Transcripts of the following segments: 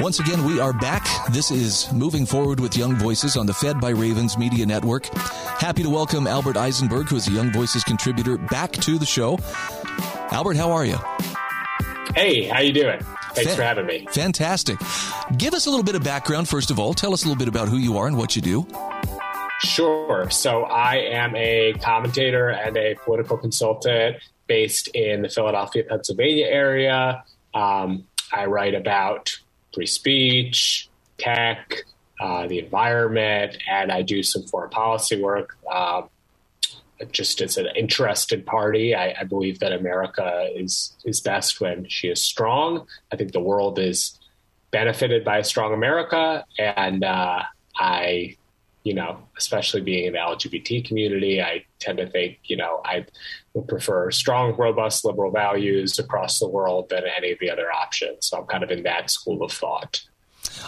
Once again, we are back. This is Moving Forward with Young Voices on the Fed by Ravens Media Network. Happy to welcome Albert Eisenberg, who is a Young Voices contributor, back to the show. Albert, how are you? Hey, how you doing? Thanks for having me. Fantastic. Give us a little bit of background, first of all. Tell us a little bit about who you are and what you do. Sure. So I am a commentator and a political consultant based in the Philadelphia, Pennsylvania area. Um, I write about free speech, tech, uh, the environment, and I do some foreign policy work. Um, just as an interested party, I, I, believe that America is is best when she is strong. I think the world is benefited by a strong America, and uh, I, you know, especially being in the LGBT community, I tend to think, you know, I would prefer strong, robust liberal values across the world than any of the other options. So I'm kind of in that school of thought.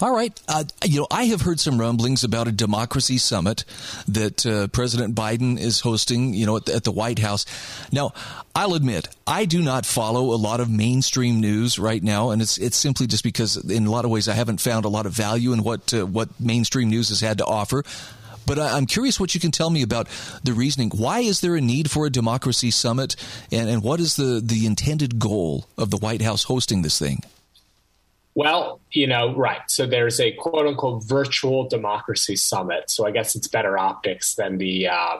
All right. Uh, you know, I have heard some rumblings about a democracy summit that uh, President Biden is hosting, you know, at the, at the, White House. Now, I'll admit, I do not follow a lot of mainstream news right now, and it's it's simply just because in a lot of ways I haven't found a lot of value in what uh, what mainstream news has had to offer. But I'm curious what you can tell me about the reasoning. Why is there a need for a democracy summit, and, and what is the, the intended goal of the White House hosting this thing? Well, you know, right. So there's a quote unquote virtual democracy summit. So I guess it's better optics than the uh,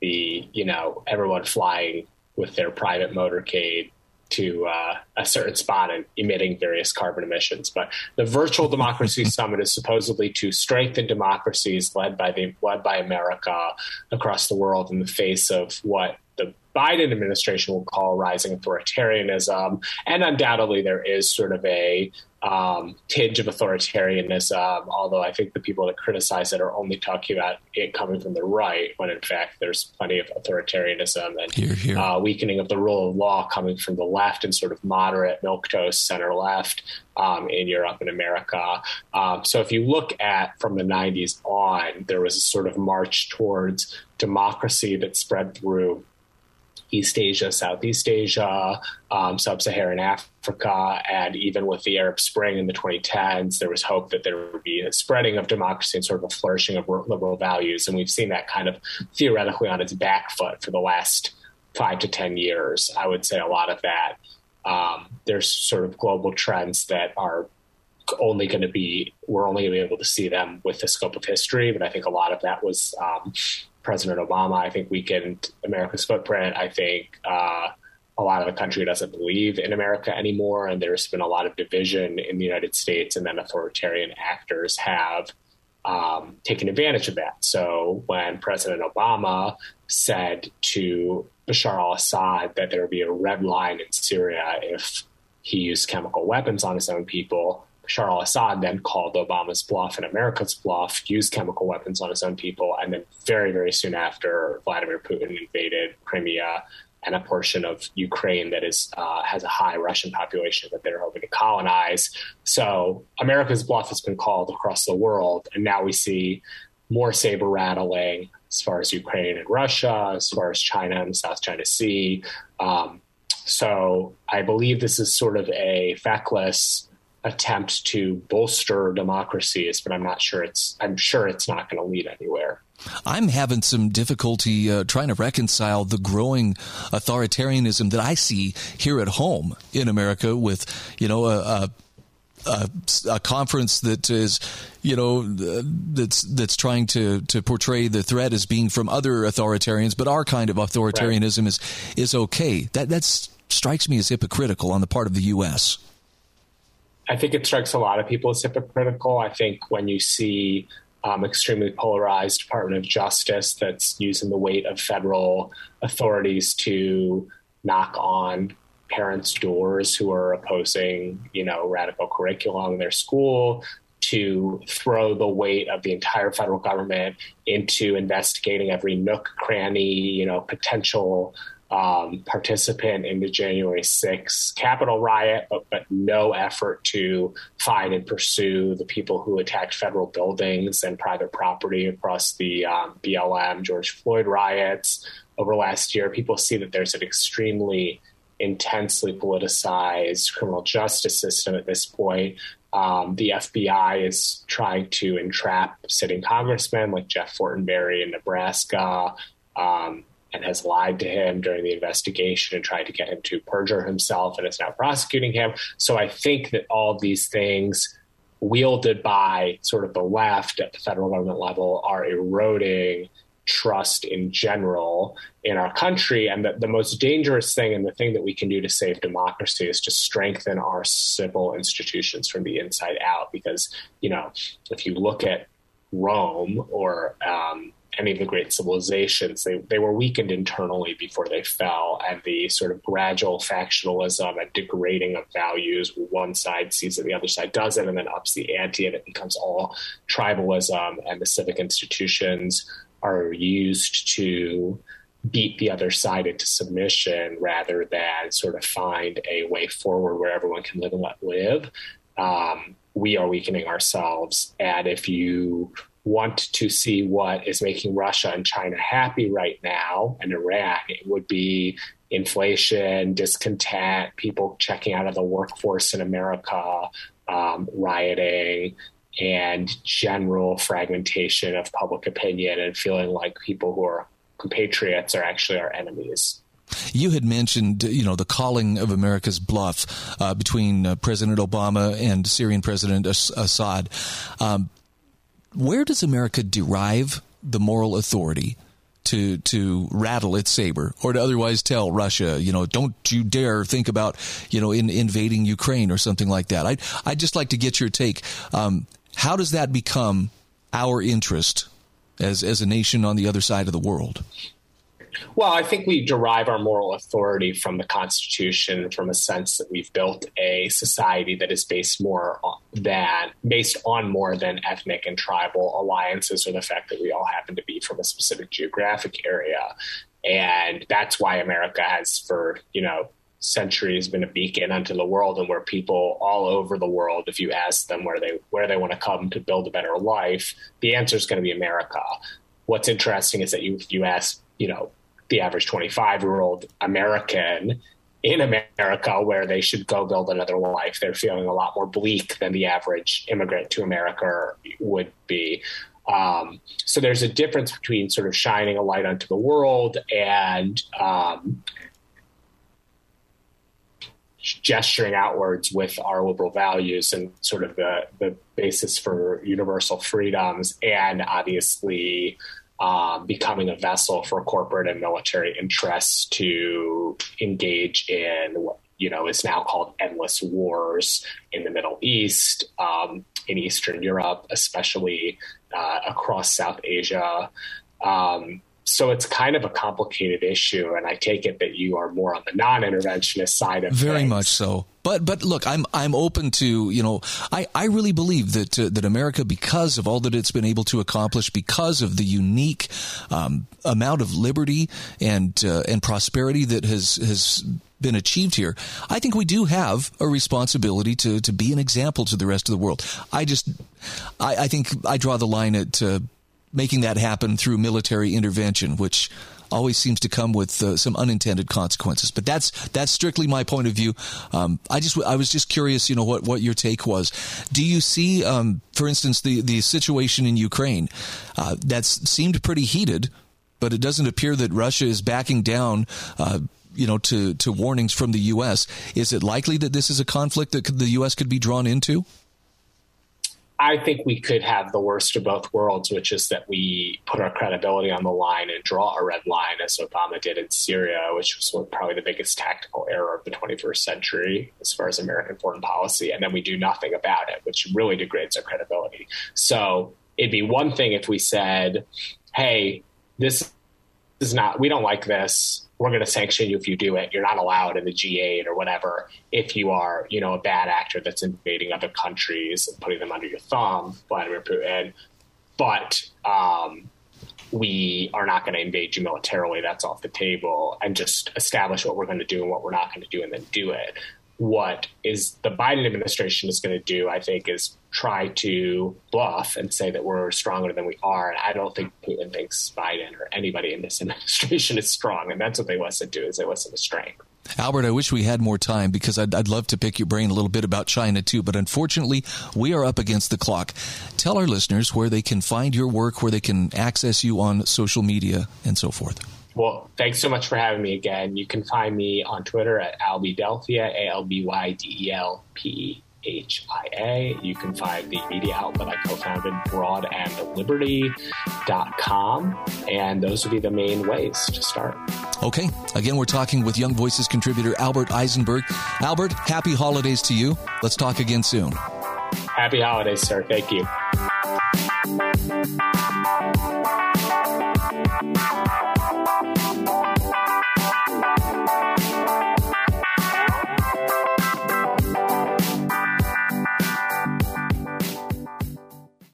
the you know everyone flying with their private motorcade to uh, a certain spot and emitting various carbon emissions. But the Virtual Democracy Summit is supposedly to strengthen democracies led by the led by America across the world in the face of what Biden administration will call rising authoritarianism. And undoubtedly, there is sort of a um, tinge of authoritarianism, although I think the people that criticize it are only talking about it coming from the right, when in fact there's plenty of authoritarianism and here, here. Uh, weakening of the rule of law coming from the left and sort of moderate milquetoast center left um, in Europe and America. Um, so if you look at from the 90s on, there was a sort of march towards democracy that spread through East Asia, Southeast Asia, um, Sub Saharan Africa, and even with the Arab Spring in the 2010s, there was hope that there would be a spreading of democracy and sort of a flourishing of liberal values. And we've seen that kind of theoretically on its back foot for the last five to 10 years. I would say a lot of that. Um, there's sort of global trends that are only going to be we're only going to be able to see them with the scope of history but i think a lot of that was um, President Obama, I think, weakened America's footprint. I think uh, a lot of the country doesn't believe in America anymore, and there's been a lot of division in the United States, and then authoritarian actors have um, taken advantage of that. So when President Obama said to Bashar al Assad that there would be a red line in Syria if he used chemical weapons on his own people, Bashar al Assad then called Obama's bluff and America's bluff, used chemical weapons on his own people, and then very, very soon after, Vladimir Putin invaded Crimea and a portion of Ukraine that is uh, has a high Russian population that they're hoping to colonize. So America's bluff has been called across the world, and now we see more saber rattling as far as Ukraine and Russia, as far as China and the South China Sea. Um, so I believe this is sort of a feckless attempt to bolster democracies, but I'm not sure it's I'm sure it's not going to lead anywhere. I'm having some difficulty uh, trying to reconcile the growing authoritarianism that I see here at home in America with, you know, a, a a, a, conference that is, you know, that's that's trying to to portray the threat as being from other authoritarians, but our kind of authoritarianism right. is is okay. That that strikes me as hypocritical on the part of the U.S. I think it strikes a lot of people as hypocritical. I think when you see um, extremely polarized Department of Justice that's using the weight of federal authorities to knock on parents' doors who are opposing, you know, radical curriculum in their school, to throw the weight of the entire federal government into investigating every nook, cranny, you know, potential um, participant in the January 6th Capitol riot, but, but no effort to find and pursue the people who attacked federal buildings and private property across the um, BLM, George Floyd riots over last year. People see that there's an extremely intensely politicized criminal justice system at this point. Um, the FBI is trying to entrap sitting congressmen like Jeff Fortenberry in Nebraska um, and has lied to him during the investigation and tried to get him to perjure himself and is now prosecuting him. So I think that all these things wielded by sort of the left at the federal government level are eroding trust in general in our country. And the, the most dangerous thing and the thing that we can do to save democracy is to strengthen our civil institutions from the inside out. Because, you know, if you look at Rome or um, any of the great civilizations, they, they were weakened internally before they fell. And the sort of gradual factionalism and degrading of values, one side sees that the other side doesn't, and then ups the ante, and it becomes all tribalism, and the civic institutions are used to beat the other side into submission rather than sort of find a way forward where everyone can live and let live. Um, we are weakening ourselves. And if you want to see what is making Russia and China happy right now and Iran, it would be inflation, discontent, people checking out of the workforce in America, um, rioting, and general fragmentation of public opinion and feeling like people who are compatriots are actually our enemies. You had mentioned, you know, the calling of America's bluff uh, between uh, President Obama and Syrian President Assad. Um, where does America derive the moral authority to to rattle its saber or to otherwise tell Russia, you know, don't you dare think about, you know, in, invading Ukraine or something like that. I I'd just like to get your take. Um, how does that become our interest as as a nation on the other side of the world? Well, I think we derive our moral authority from the Constitution, from a sense that we've built a society that is based more than based on more than ethnic and tribal alliances, or the fact that we all happen to be from a specific geographic area, and that's why America has, for you know, centuries been a beacon unto the world, and where people all over the world, if you ask them where they where they want to come to build a better life, the answer is going to be America. What's interesting is that you you ask you know the average 25 year old American in America where they should go build another life. They're feeling a lot more bleak than the average immigrant to America would be. Um, so there's a difference between sort of shining a light onto the world and um, gesturing outwards with our liberal values and sort of the, the basis for universal freedoms and obviously um, becoming a vessel for corporate and military interests to engage in what you know is now called endless wars in the Middle East, um, in Eastern Europe, especially uh, across South Asia. Um, so it's kind of a complicated issue, and I take it that you are more on the non-interventionist side of very things. much so. But but look, I'm I'm open to you know I, I really believe that uh, that America, because of all that it's been able to accomplish, because of the unique um, amount of liberty and uh, and prosperity that has has been achieved here, I think we do have a responsibility to to be an example to the rest of the world. I just I, I think I draw the line at. Uh, making that happen through military intervention, which always seems to come with uh, some unintended consequences. But that's that's strictly my point of view. Um, I just I was just curious, you know, what what your take was. Do you see, um, for instance, the the situation in Ukraine uh, that's seemed pretty heated, but it doesn't appear that Russia is backing down. Uh, you know, to, to warnings from the U.S. Is it likely that this is a conflict that the U.S. could be drawn into? I think we could have the worst of both worlds, which is that we put our credibility on the line and draw a red line, as Obama did in Syria, which was probably the biggest tactical error of the 21st century as far as American foreign policy. And then we do nothing about it, which really degrades our credibility. So it'd be one thing if we said, hey, this is not, we don't like this we're going to sanction you if you do it. You're not allowed in the G8 or whatever if you are, you know, a bad actor that's invading other countries and putting them under your thumb, Vladimir Putin. But um, we are not going to invade you militarily. That's off the table, and just establish what we're going to do and what we're not going to do, and then do it what is the Biden administration is going to do, I think, is try to bluff and say that we're stronger than we are. And I don't think Putin thinks Biden or anybody in this administration is strong. And that's what they listen to do is they listen to strength. Albert, I wish we had more time because I'd, I'd, love to pick your brain a little bit about China too, but unfortunately, we are up against the clock. Tell our listeners where they can find your work, where they can access you on social media, and so forth. Well, thanks so much for having me again. You can find me on Twitter at Albydelphia, A L B Y D E L P E H I A. You can find the media outlet I co founded, broadandliberty.com. And those would be the main ways to start. Okay. Again, we're talking with Young Voices contributor Albert Eisenberg. Albert, happy holidays to you. Let's talk again soon. Happy holidays, sir. Thank you.